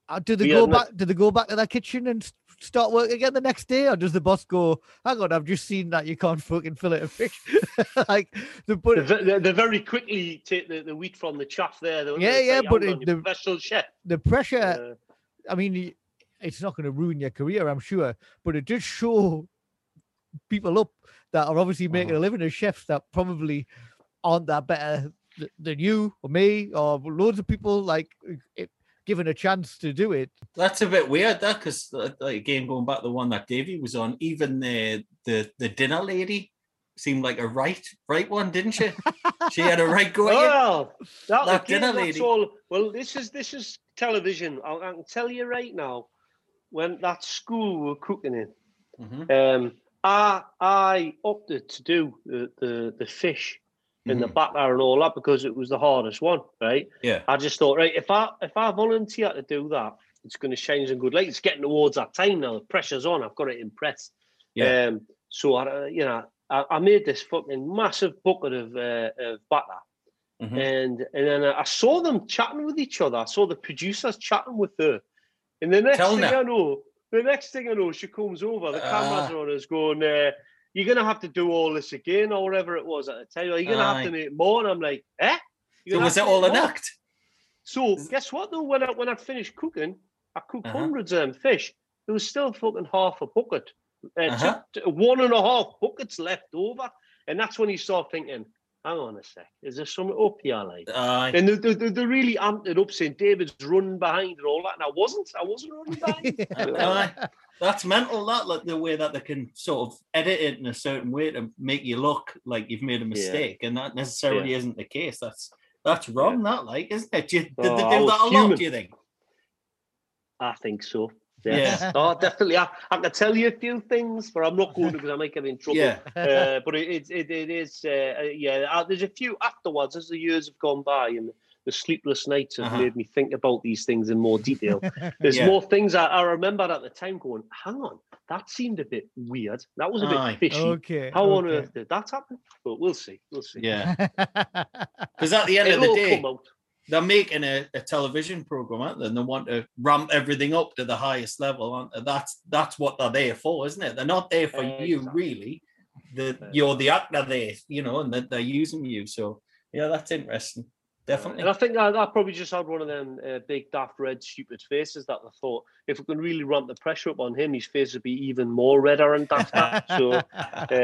Uh, do they Yeah, go back? Do they go back to their kitchen and start work again the next day, or does the boss go, "Hang on, I've just seen that you can't fucking fillet a fish"? like the They, but they, they very quickly take the, the wheat from the chaff there. Yeah? Yeah, but "Hang on, you're the- a professional chef. the pressure. Uh, I mean, it's not going to ruin your career, I'm sure, but it does show people up that are obviously making Uh-huh. a living as chefs that probably aren't that better th- than you or me or loads of people like it, given a chance to do it. That's a bit weird, that because like, again, going back to the one that Davey was on, even the the the dinner lady seemed like a right right one, didn't she? she had a right go at you. Well, that, That again, dinner lady. all. Well, this is this is television. I, I can tell you right now, when that school were cooking in, Mhm, um, I I opted to do the the, the fish in the mhm. batter and all that because it was the hardest one, right? Yeah. I just thought, right, if I if I volunteer to do that, it's going to change some good light. It's getting towards that time now. The pressure's on. I've got to impress. Yeah. Um, so I, uh, you know, I, I made this fucking massive bucket of uh, of batter, Mhm. and and then I saw them chatting with each other. I saw the producers chatting with her, and the next thing her. I know, the next thing I know, she comes over. The cameras Ah. are on us, going, uh, "You're gonna have to do all this again, or whatever it was at the time. You're gonna have to make more." And I'm like, "Eh." You're So was it all an act? So Is- guess what though? When I when I finished cooking, I cooked Uh-huh. hundreds of them fish. There was still fucking half a bucket, uh, Uh-huh. t- one and a half buckets left over, and that's when you start thinking, "Hang on a sec, is there something up here?" Like, Aye. and they, they, they- they really amped it up, saying David's running behind and all that, and I wasn't. I wasn't running behind. Aye. That's mental. That like the way that they can sort of edit it in a certain way to make you look like you've made a mistake, and that necessarily isn't the case. That's that's wrong. That like, isn't it? Do you- Did Oh, they do that a lot? Do you think? I think so. Yeah. Yeah. oh, definitely. I, I can tell you a few things, but I'm not going to because I might get in trouble. Yeah. uh, but it, it, it, it is, uh, uh, yeah. Uh, there's a few afterwards as the years have gone by and the sleepless nights have Uh-huh. made me think about these things in more detail. There's Yeah. more things I, I remember at the time going, hang on, that seemed a bit weird. That was a bit Aye. fishy. okay. How on earth did that happen? But we'll see. We'll see. Yeah. Because at the end of It'll the day. They're making a, a television program, aren't they? And they want to ramp everything up to the highest level. Aren't they? That's that's what they're there for, isn't it? They're not there for you, Exactly. really. The you're the actor there, you know, and that they're using you. So yeah, that's interesting. Definitely. And I think I, I probably just had one of them uh, big, daft, red, stupid faces that I thought if we can really ramp the pressure up on him, his face would be even more redder and dafter. so uh,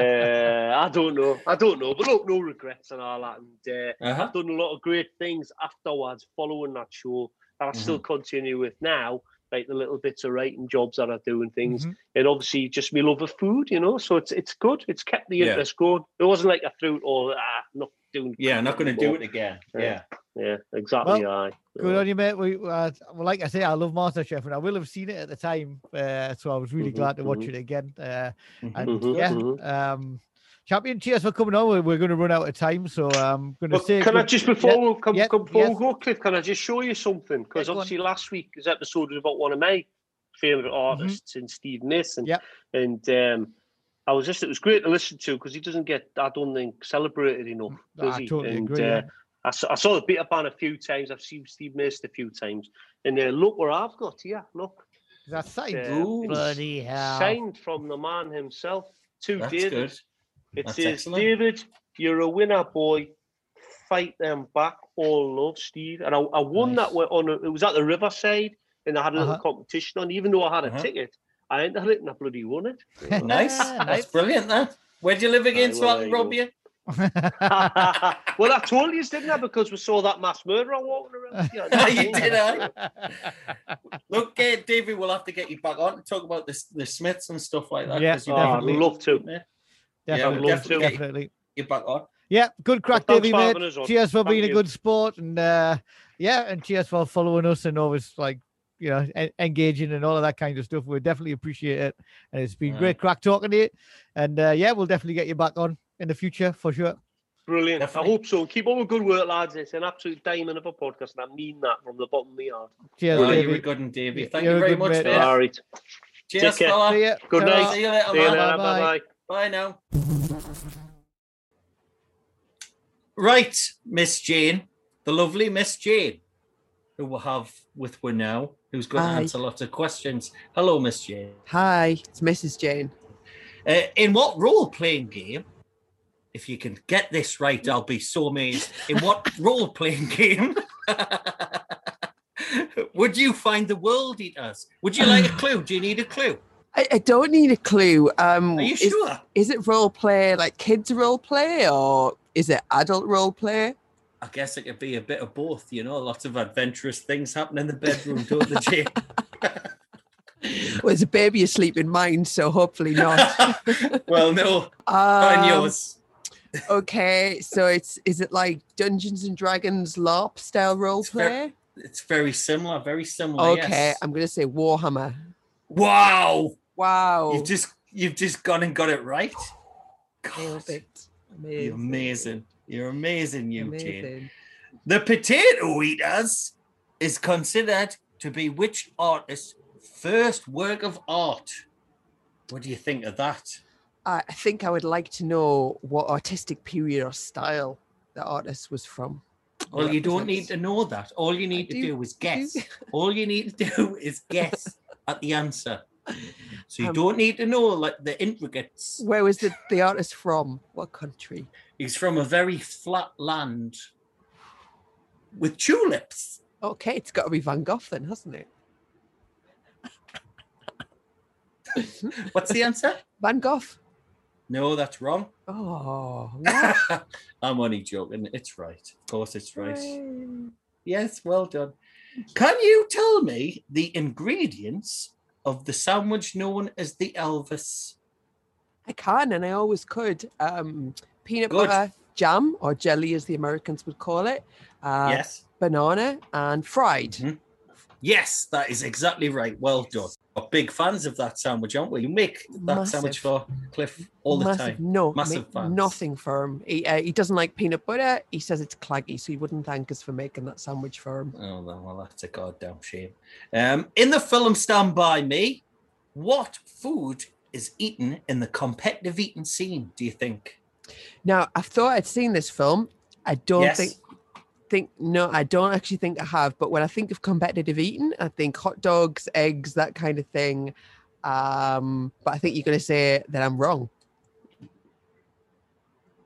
I don't know. I don't know. But look, no regrets and all that. And uh, Uh-huh. I've done a lot of great things afterwards following that show that I still Mm-hmm. continue with now. Like the little bits of writing jobs that I do and things, Mhm. and obviously just me love of food, you know. So it's it's good. It's kept the Yeah. interest going. It wasn't like I threw it all. Ah, not doing. Yeah, not going to do it again. Yeah. Yeah. Yeah, exactly. Well, aye. Good on you, mate. We, uh, well, like I say, I love MasterChef, and I will have seen it at the time, uh, so I was really Mhm, glad to watch mhm. it again. Uh, Mhm. and Mhm, yeah, mhm. um, champion, cheers for coming on. We're, we're going to run out of time, so I'm going to Well, say. can I just before yeah, we come, yeah, come before yes. we go, Cliff? Can I just show you something? Because go on. obviously last week's episode was about one of my favorite artists in Steve Mason. Mm-hmm. Yeah. and um, I was just it was great to listen to because he doesn't get I don't think celebrated enough. Does I he? totally and, agree. uh, yeah. I saw, I saw the Beta Band a few times. I've seen Steve Mason a few times, and uh, look where I've got here. Look, That's signed. Yeah, Ooh. it's Bloody hell. signed from the man himself to That's David. good. It That's says, excellent. David, you're a winner, boy. Fight them back. All love, Steve. And I, I won Nice. that one on. A, it was at the Riverside, and I had a little Uh-huh. competition on. Even though I had a Uh-huh. ticket, I entered it and I bloody won it. Nice. Nice. That's brilliant. That. Where do you live again, Aye, so well, I can rob you? well, I told you, didn't I? Because we saw that mass murderer walking around. Yeah, you did, aye. Look, uh, David, we'll have to get you back on to talk about the, the Smiths and stuff like that. Yeah, 'cause you Oh, I'd definitely. love to. Yeah, Definitely. we'll definitely get you- Definitely. you back on. Yeah, good crack, thanks Davey, mate. having. Cheers for Thank being a good sport, and uh, yeah, and cheers for following us and always like you know engaging and all of that kind of stuff. We definitely appreciate it, and it's been Aye. great crack talking to you. And uh, yeah, we'll definitely get you back on in the future for sure. Brilliant. Definitely. I hope so. Keep up the good work, lads. It's an absolute diamond of a podcast, and I mean that from the bottom of my heart. Cheers, you Davey. were good and Davey. Thank you're you very much, mate, mate. yeah. All right. Cheers, care. fella. See ya. Good Ta-ra. night. See you later, See you later. Bye-bye. Bye bye. Bye now. Right, Miss Jane, the lovely Miss Jane, who we'll have with we now, who's going Hi. to answer lots of questions. Hello, Miss Jane. Hi, it's Mrs. Jane. Uh, in what role playing game, if you can get this right, I'll be so amazed. In what role playing game would you find the world eaters? Would you like a clue? Do you need a clue? I, I don't need a clue. Um, Are you is, sure? is it role play, like kids role play, or is it adult role play? I guess it could be a bit of both, you know, lots of adventurous things happen in the bedroom, don't they, Jane? Well, there's a baby asleep in mine, so hopefully not. well, no, Um, yours. Okay, so it's is it like Dungeons and Dragons LARP style role It's play? It's very similar, very similar. Okay, yes. I'm gonna say Warhammer. Wow. Wow, You've just you've just gone and got it right. God. You're amazing. You're amazing, you Jane. Amazing. The potato eaters is considered to be which artist's first work of art? What do you think of that? I I think I would like to know what artistic period or style the artist was from. Well, you don't need to know that. All you need to do- do is I guess. All you need to do is guess at the answer. So you Um, don't need to know like the intricates. Where was the, the artist from? What country? He's from a very flat land with tulips. Okay, it's got to be Van Gogh then, hasn't it? What's the answer? Van Gogh. No, that's wrong. Oh, what? I'm only joking. It's right. Of course, it's right. Hooray. Yes, well done. Can you tell me the ingredients of the sandwich known as the Elvis? I can, and I always could. Um, peanut Good. butter, jam, or jelly, as the Americans would call it. Uh, yes. Banana and fried. Mhm. Yes, that is exactly right. Well done. Big fans of that sandwich, aren't we? You make that sandwich for Cliff all the Massive- time. No, Massive ma- fans. nothing for him. He, uh, he doesn't like peanut butter. He says it's claggy, so he wouldn't thank us for making that sandwich for him. Oh, well, that's a goddamn shame. Um, in the film Stand By Me, what food is eaten in the competitive eating scene, do you think? Now, I thought I'd seen this film. I don't yes. think think no, I don't actually think I have. But when I think of competitive eating, I think hot dogs, eggs, that kind of thing. Um, but I think you're going to say that I'm wrong.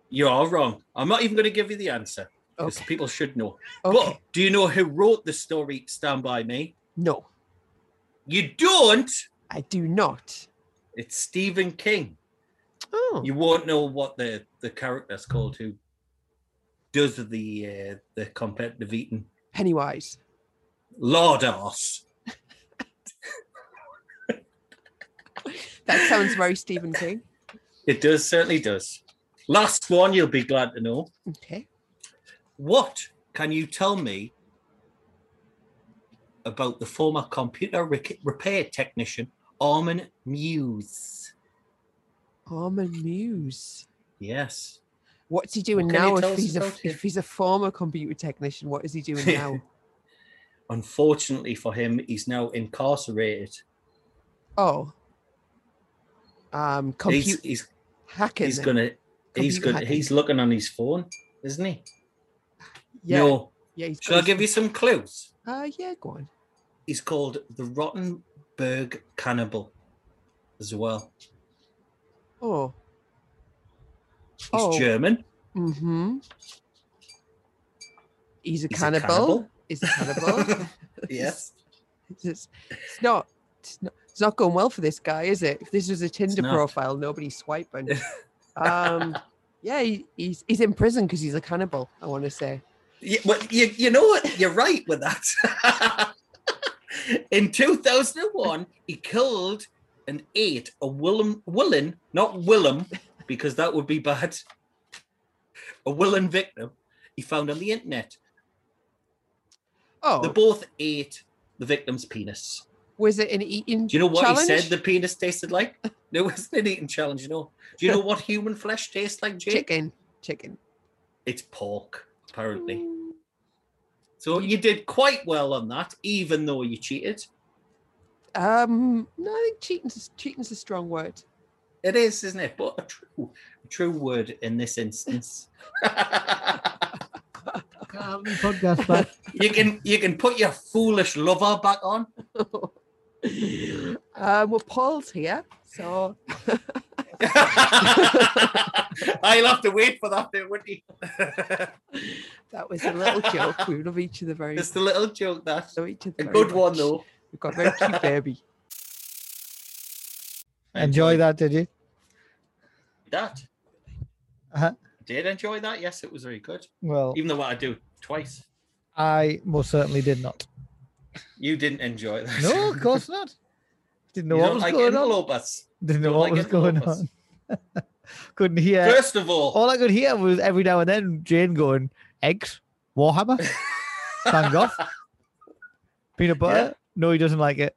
You are wrong. I'm not even going to give you the answer because Okay. people should know. Okay. But do you know who wrote the story Stand By Me? No, You don't. I do not. It's Stephen King. Oh, You won't know what the, the character's called who does of the uh, the competitive eating. Pennywise. Lord Arse. That sounds very Stephen King. It does, certainly does. Last one, you'll be glad to know. Okay. What can you tell me about the former computer repair technician Armin Meiwes? Armin Meiwes. Yes. What's he doing now? If he's a if he's a former computer technician, what is he doing now? Unfortunately for him, he's now incarcerated. oh, um, He's he's hacking. he's then. gonna he's Computer gonna hacking. he's looking on his phone, isn't he? Yeah, No. yeah. He's Shall I give you some clues? Uh, yeah, go on. He's called the Rotten Berg cannibal as well. Oh. He's Oh. German. Mm-hmm. He's a He's a cannibal. cannibal. He's a cannibal. yes. it's, it's it's not. It's not. It's not going well for this guy, is it? If this was a Tinder profile, nobody's swiping. um, yeah, he, he's he's in prison because he's a cannibal. I want to say. You, well, you, you know what? You're right with that. In 2001, he killed and ate a Willem, Willen, not Willem, because that would be bad. A willing victim he found on the internet. Oh, They both ate the victim's penis. was it an eating? Do you know what challenge? he said the penis tasted like? No, it wasn't an eating challenge, you know. Do you know what human flesh tastes like, Jake? Chicken, chicken. It's pork, apparently. Mm. So you did quite well on that, even though you cheated. Um, no, I think cheating's cheating's a strong word. It is, isn't it? But a true, a true word in this instance. Can't have any podcast back. you can you can put your foolish lover back on. um, well, Paul's here, so I'll have to wait for that bit, wouldn't you? that was a little joke. We love each other very Just a little joke that. love each other A good one though. We've got a very cute baby. Enjoy that, did you? That. Uh-huh. Did enjoy that? Yes, it was very good. Well, Even though I do twice. I most certainly did not. You didn't enjoy that. No, of course not. Didn't know You what was like going on. Didn't know what like was going on. Couldn't hear. First of all, All I could hear was every now and then Jane going, eggs, Warhammer, Van Gogh, peanut butter. No, he doesn't like it.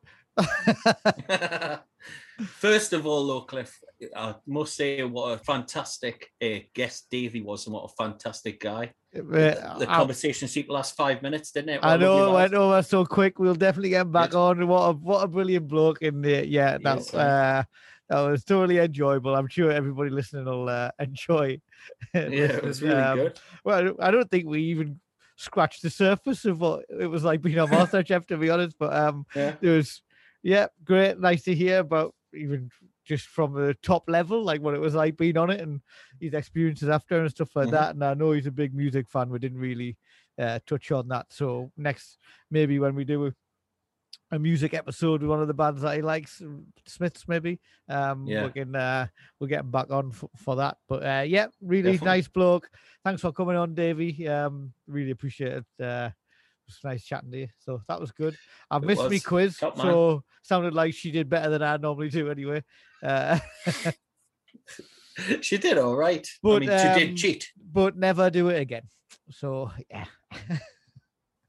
First of all, though, Cliff, I must say what a fantastic uh, guest Davey was, and what a fantastic guy. Uh, The conversation seemed to last five minutes, didn't it? I What I know it lad. went over so quick. We'll definitely get back Good. on. What a what a brilliant bloke in there. Yeah, that Yes, uh, that was totally enjoyable. I'm sure everybody listening will uh, enjoy. Yeah, it was really Um, good. Well, I don't- I don't think we even scratched the surface of what it was like being on MasterChef, to be honest. But um, Yeah. it was, yeah, great. Nice to hear about even just from the top level, like what it was like being on it and his experiences after and stuff like Mhm. that. And I know he's a big music fan. We didn't really uh, touch on that. So next, maybe when we do a, a music episode with one of the bands that he likes, um, Smiths maybe, um, Yeah. we can uh, we'll get him back on for, for that. But uh, yeah, really Definitely. nice bloke. Thanks for coming on, Davey. Um, really appreciate it. Uh, it was nice chatting to you. So that was good. I've It missed me quiz, Top man. so sounded like she did better than I normally do anyway. Uh, She did all right. I But, mean, she um, did cheat. but never do it again. So yeah.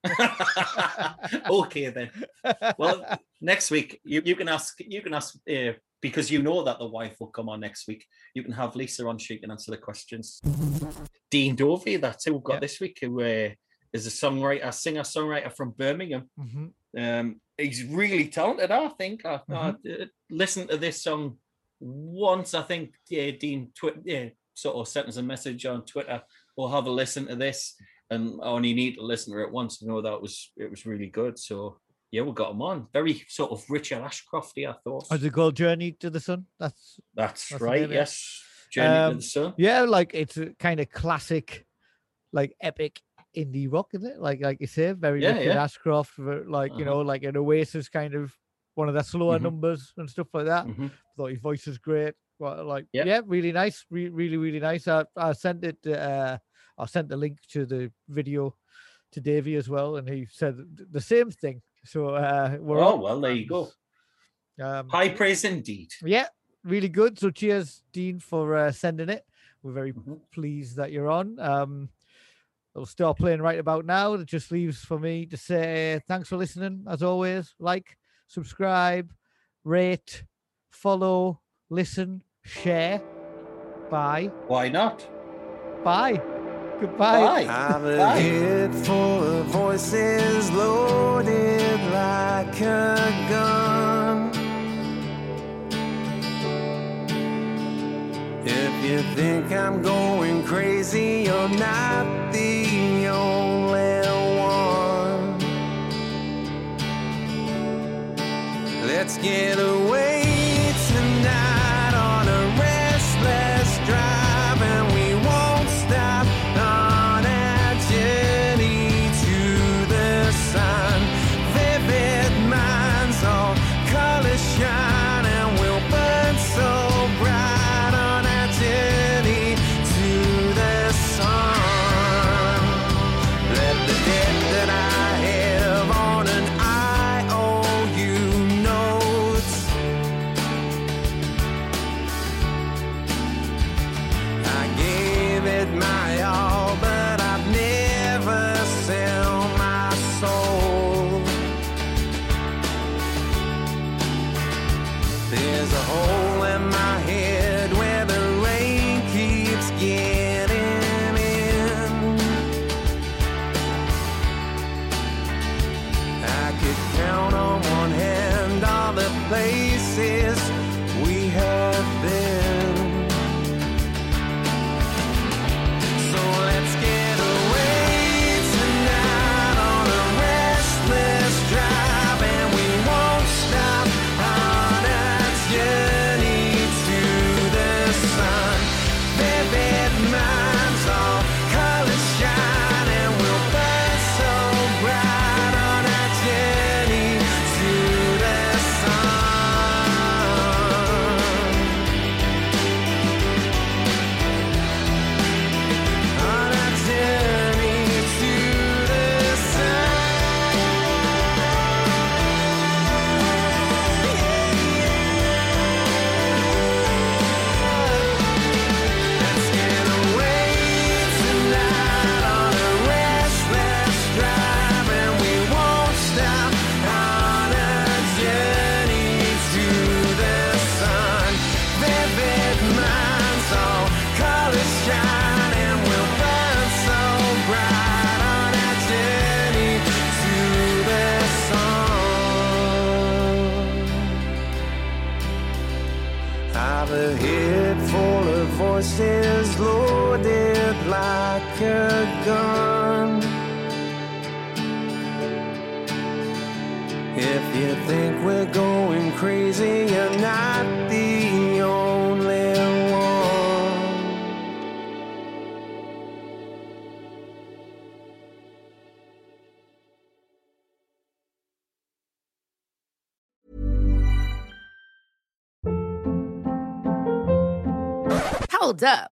okay then. Well, next week you, you can ask you can ask uh, because you know that the wife will come on next week. You can have Lisa on. She can answer the questions. Dean Dovey, that's who we've got this week. Who uh, is a songwriter, singer songwriter from Birmingham. Mhm. Um, he's really talented. I think. I, I Mm-hmm. uh, listened to this song once. I think yeah, Dean twi- yeah, sort of sent us a message on Twitter. We'll have a listen to this, and I only need to listen to it once to know that it was it was really good. So yeah, we got him on. Very sort of Richard Ashcrofty, I thought. How's it called? Journey to the Sun. That's That's, that's right. yes, Journey to Um, the Sun. yeah, like it's a kind of classic, like epic indie rock, isn't it? Like like you say, very Yeah, Richard yeah. Ashcroft, like you Uh-huh. know, like an Oasis kind of one of the slower Mhm. numbers and stuff like that. Mhm. Thought his voice was great. Well, like Yep. yeah, really nice, re- really really nice. I, I sent it. Uh, I sent the link to the video to Davey as well, and he said the same thing. So uh, we're Oh well, there you go. Um, High praise indeed. yeah, really good. So cheers, Dean, for uh, sending it. We're very Mhm. pleased that you're on. Um, it'll start playing right about now. It just leaves for me to say thanks for listening. As always, like, subscribe, rate, follow, listen, share. Bye. Why not? Bye. Goodbye. Bye. I've a Bye. head full of voices loaded like a gun. If you think I'm going crazy, you're not Let's get away If you think we're going crazy, you're not the only one. Hold up.